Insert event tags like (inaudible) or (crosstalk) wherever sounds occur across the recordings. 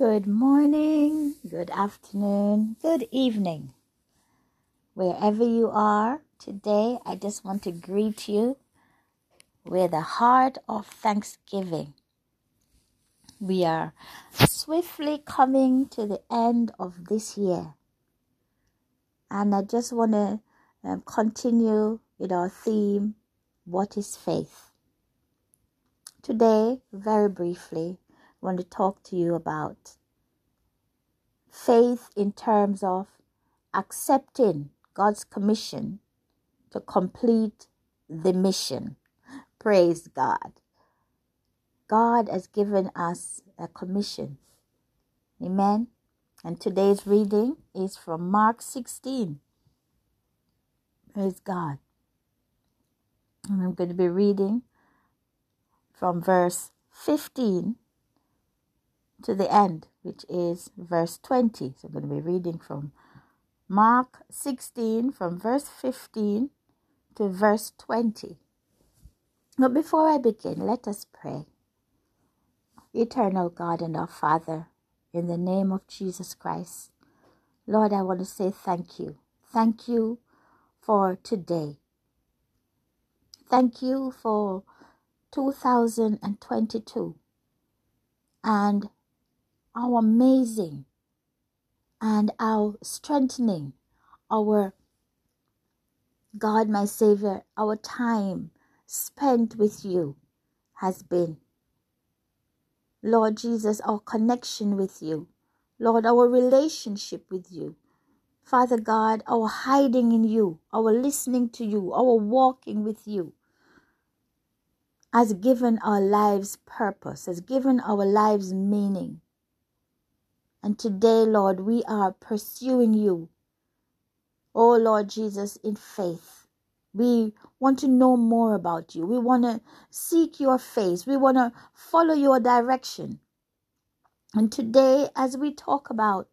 Good morning, good afternoon, good evening. Wherever you are today, I just want to greet you with a heart of thanksgiving. We are swiftly coming to the end of this year. And I just want to um, continue with our theme What is faith? Today, very briefly, want to talk to you about faith in terms of accepting God's commission to complete the mission. Praise God. God has given us a commission. Amen. And today's reading is from Mark 16. Praise God. And I'm going to be reading from verse 15 to the end, which is verse 20. So I'm going to be reading from Mark 16, from verse 15 to verse 20. But before I begin, let us pray. Eternal God and our Father, in the name of Jesus Christ, Lord, I want to say thank you. Thank you for today. Thank you for 2022 and how amazing and how strengthening our God, my Savior, our time spent with you has been. Lord Jesus, our connection with you. Lord, our relationship with you. Father God, our hiding in you, our listening to you, our walking with you has given our lives purpose, has given our lives meaning. And today, Lord, we are pursuing you. Oh, Lord Jesus, in faith. We want to know more about you. We want to seek your face. We want to follow your direction. And today, as we talk about,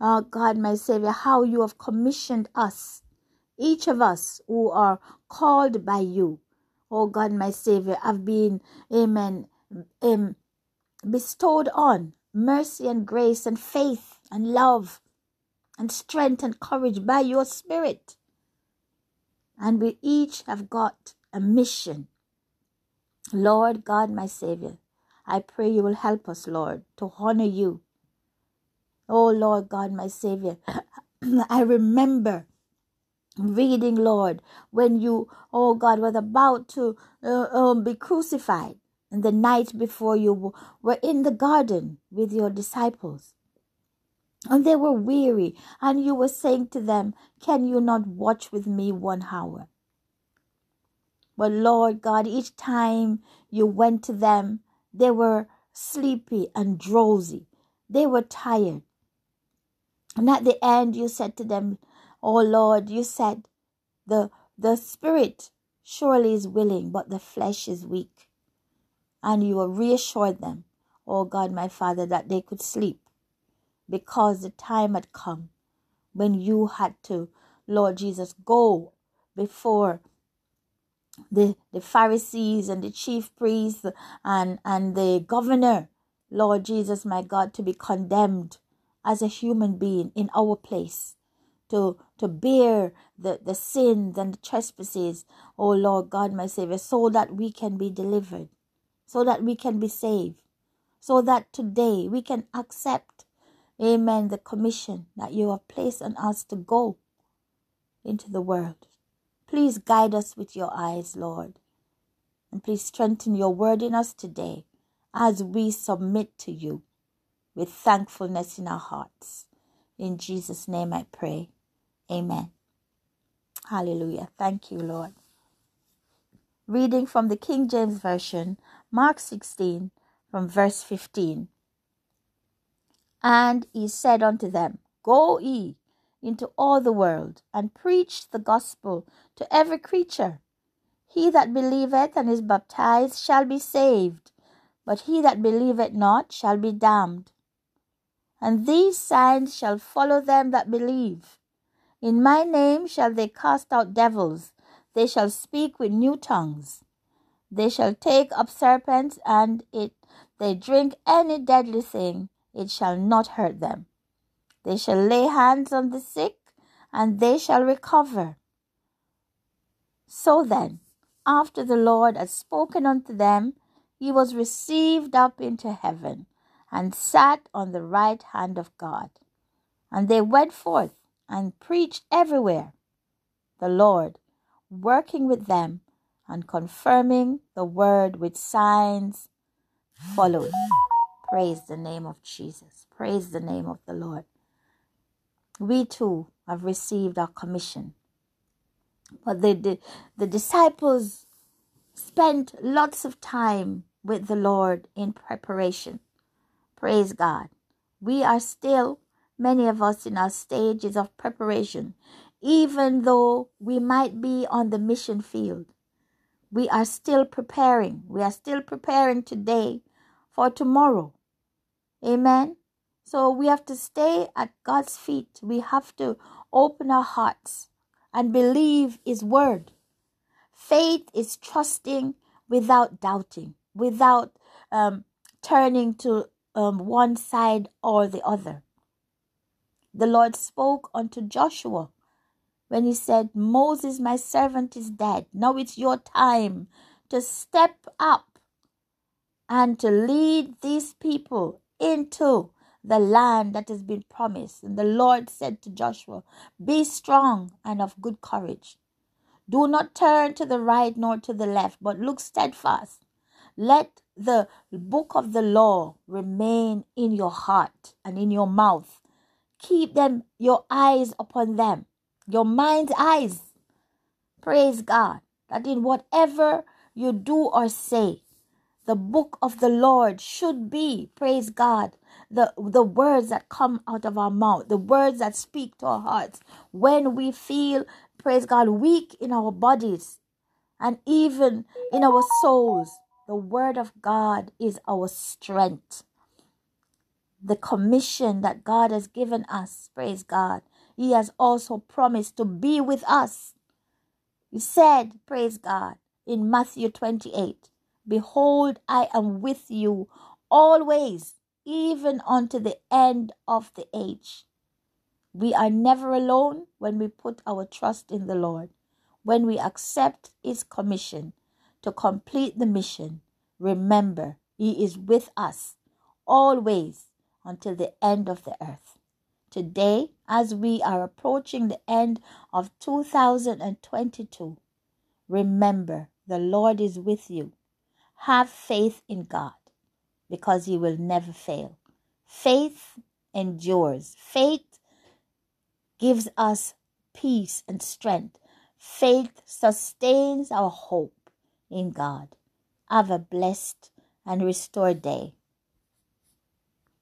uh, God, my Savior, how you have commissioned us, each of us who are called by you, oh God, my Savior, have been, amen, um, bestowed on mercy and grace and faith and love and strength and courage by your Spirit. And we each have got a mission. Lord God, my Savior, I pray you will help us, Lord, to honor you. Oh, Lord God, my Savior, (clears throat) I remember reading, Lord, when you, oh God, was about to uh, um, be crucified. And the night before you were in the garden with your disciples. And they were weary, and you were saying to them, Can you not watch with me one hour? But Lord God, each time you went to them, they were sleepy and drowsy. They were tired. And at the end, you said to them, Oh Lord, you said, the, the spirit surely is willing, but the flesh is weak. And you reassured them, oh God, my Father, that they could sleep because the time had come when you had to, Lord Jesus, go before the, the Pharisees and the chief priests and, and the governor, Lord Jesus, my God, to be condemned as a human being in our place, to, to bear the, the sins and the trespasses, oh Lord God, my Savior, so that we can be delivered, so that we can be saved, so that today we can accept, amen, the commission that you have placed on us to go into the world. Please guide us with your eyes, Lord. And please strengthen your word in us today as we submit to you with thankfulness in our hearts. In Jesus' name I pray. Amen. Hallelujah. Thank you, Lord. Reading from the King James Version, Mark 16, from verse 15. And he said unto them, Go ye into all the world and preach the gospel to every creature. He that believeth and is baptized shall be saved, but he that believeth not shall be damned. And these signs shall follow them that believe. In my name shall they cast out devils, they shall speak with new tongues. They shall take up serpents, and it they drink any deadly thing, it shall not hurt them. They shall lay hands on the sick, and they shall recover. So then, after the Lord had spoken unto them, he was received up into heaven, and sat on the right hand of God. And they went forth and preached everywhere, the Lord working with them and confirming the word with signs following. Praise the name of Jesus. Praise the name of the Lord. We too have received our commission. But the, the, the disciples spent lots of time with the Lord in preparation. Praise God. We are still, many of us, in our stages of preparation, even though we might be on the mission field. We are still preparing. We are still preparing today for tomorrow. Amen. So we have to stay at God's feet. We have to open our hearts and believe His word. Faith is trusting without doubting, without um, turning to um, one side or the other. The Lord spoke unto Joshua when he said, Moses, my servant, is dead. Now it's your time to step up and to lead these people into the land that has been promised. And the Lord said to Joshua, Be strong and of good courage. Do not turn to the right nor to the left, but look steadfast. Let the book of the law remain in your heart and in your mouth. Keep them, your eyes upon them, your mind's eyes. Praise God that in whatever you do or say, the book of the Lord should be, praise God, the, the words that come out of our mouth, the words that speak to our hearts when we feel, praise God, weak in our bodies and even in our souls. The word of God is our strength. The commission that God has given us, praise God, He has also promised to be with us. He said, praise God, in Matthew 28 Behold, I am with you always, even unto the end of the age. We are never alone when we put our trust in the Lord, when we accept His commission to complete the mission. Remember, He is with us always until the end of the earth. Today, as we are approaching the end of 2022, remember the Lord is with you have faith in God because He will never fail. Faith endures. Faith gives us peace and strength. Faith sustains our hope in God. Have a blessed and restored day.